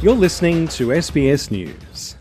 You're listening to SBS News.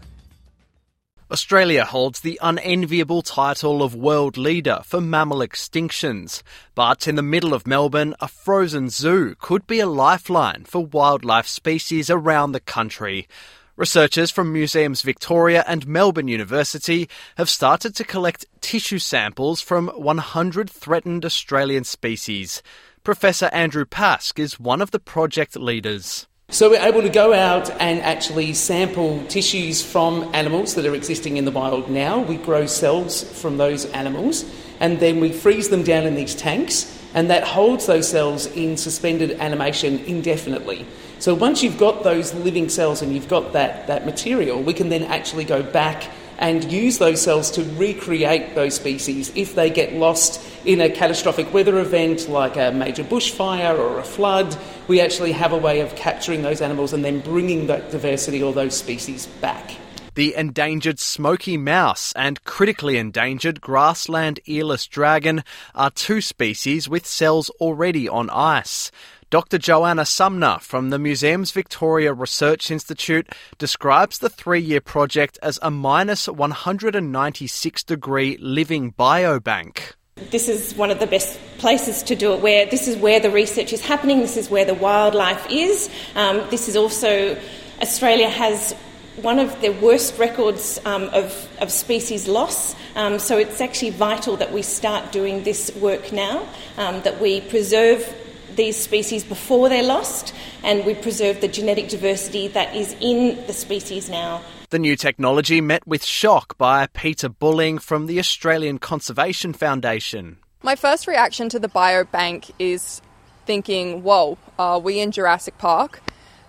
Australia holds the unenviable title of world leader for mammal extinctions. But in the middle of Melbourne, a frozen zoo could be a lifeline for wildlife species around the country. Researchers from Museums Victoria and Melbourne University have started to collect tissue samples from 100 threatened Australian species. Professor Andrew Pask is one of the project leaders. So we're able to go out and actually sample tissues from animals that are existing in the wild now. We grow cells from those animals and then we freeze them down in these tanks and that holds those cells in suspended animation indefinitely. So once you've got those living cells and you've got that, that material, we can then actually go back and use those cells to recreate those species if they get lost in a catastrophic weather event like a major bushfire or a flood. We actually have a way of capturing those animals and then bringing that diversity or those species back. The endangered smoky mouse and critically endangered grassland earless dragon are two species with cells already on ice. Dr. Joanna Sumner from the Museums Victoria Research Institute describes the three year project as a minus 196 degree living biobank. This is one of the best places to do it, where this is where the research is happening, this is where the wildlife is. Um, this is also, Australia has one of the worst records um, of, of, species loss. Um, so it's actually vital that we start doing this work now, um, that we preserve these species before they're lost, and we preserve the genetic diversity that is in the species now. The new technology met with shock by Peta Bulling from the Australian Conservation Foundation. My first reaction to the biobank is thinking, whoa, are we in Jurassic Park?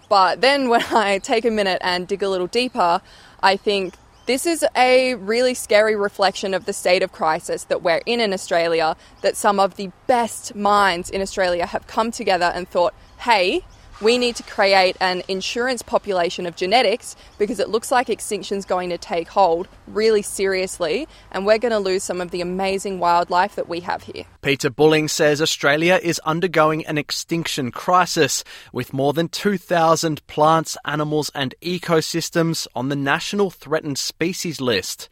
But then when I take a minute and dig a little deeper, I think this is a really scary reflection of the state of crisis that we're in in Australia, that some of the best minds in Australia have come together and thought, hey, we need to create an insurance population of genetics because it looks like extinction's going to take hold really seriously and we're going to lose some of the amazing wildlife that we have here. Peta Bulling says Australia is undergoing an extinction crisis with more than 2,000 plants, animals and ecosystems on the National Threatened Species list.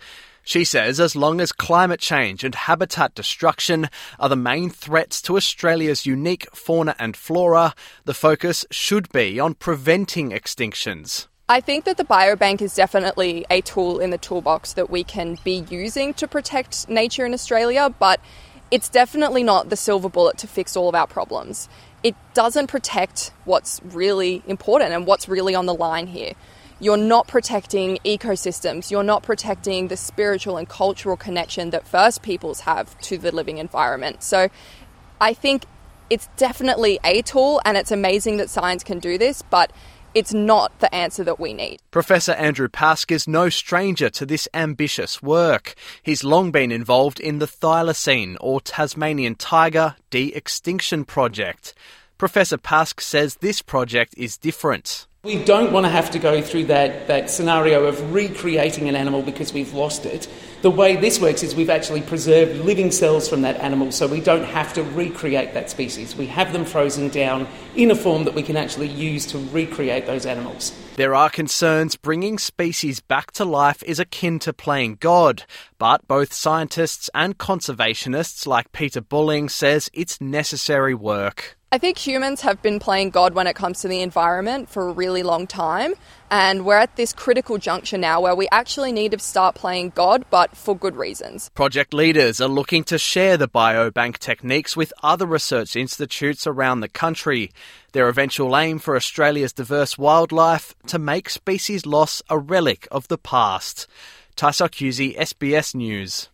She says as long as climate change and habitat destruction are the main threats to Australia's unique fauna and flora, the focus should be on preventing extinctions. I think that the biobank is definitely a tool in the toolbox that we can be using to protect nature in Australia, but it's definitely not the silver bullet to fix all of our problems. It doesn't protect what's really important and what's really on the line here you're not protecting ecosystems, you're not protecting the spiritual and cultural connection that First Peoples have to the living environment. So I think it's definitely a tool, and it's amazing that science can do this, but it's not the answer that we need. Professor Andrew Pask is no stranger to this ambitious work. He's long been involved in the Thylacine, or Tasmanian tiger, de extinction project. Professor Pask says this project is different. We don't want to have to go through that, that scenario of recreating an animal because we've lost it. The way this works is we've actually preserved living cells from that animal so we don't have to recreate that species. We have them frozen down in a form that we can actually use to recreate those animals. There are concerns bringing species back to life is akin to playing God, but both scientists and conservationists like Peta Bulling says it's necessary work. I think humans have been playing God when it comes to the environment for a really long time, and we're at this critical juncture now where we actually need to start playing God, but for good reasons. Project leaders are looking to share the biobank techniques with other research institutes around the country. Their eventual aim for Australia's diverse wildlife to make species loss a relic of the past. Taisa SBS News.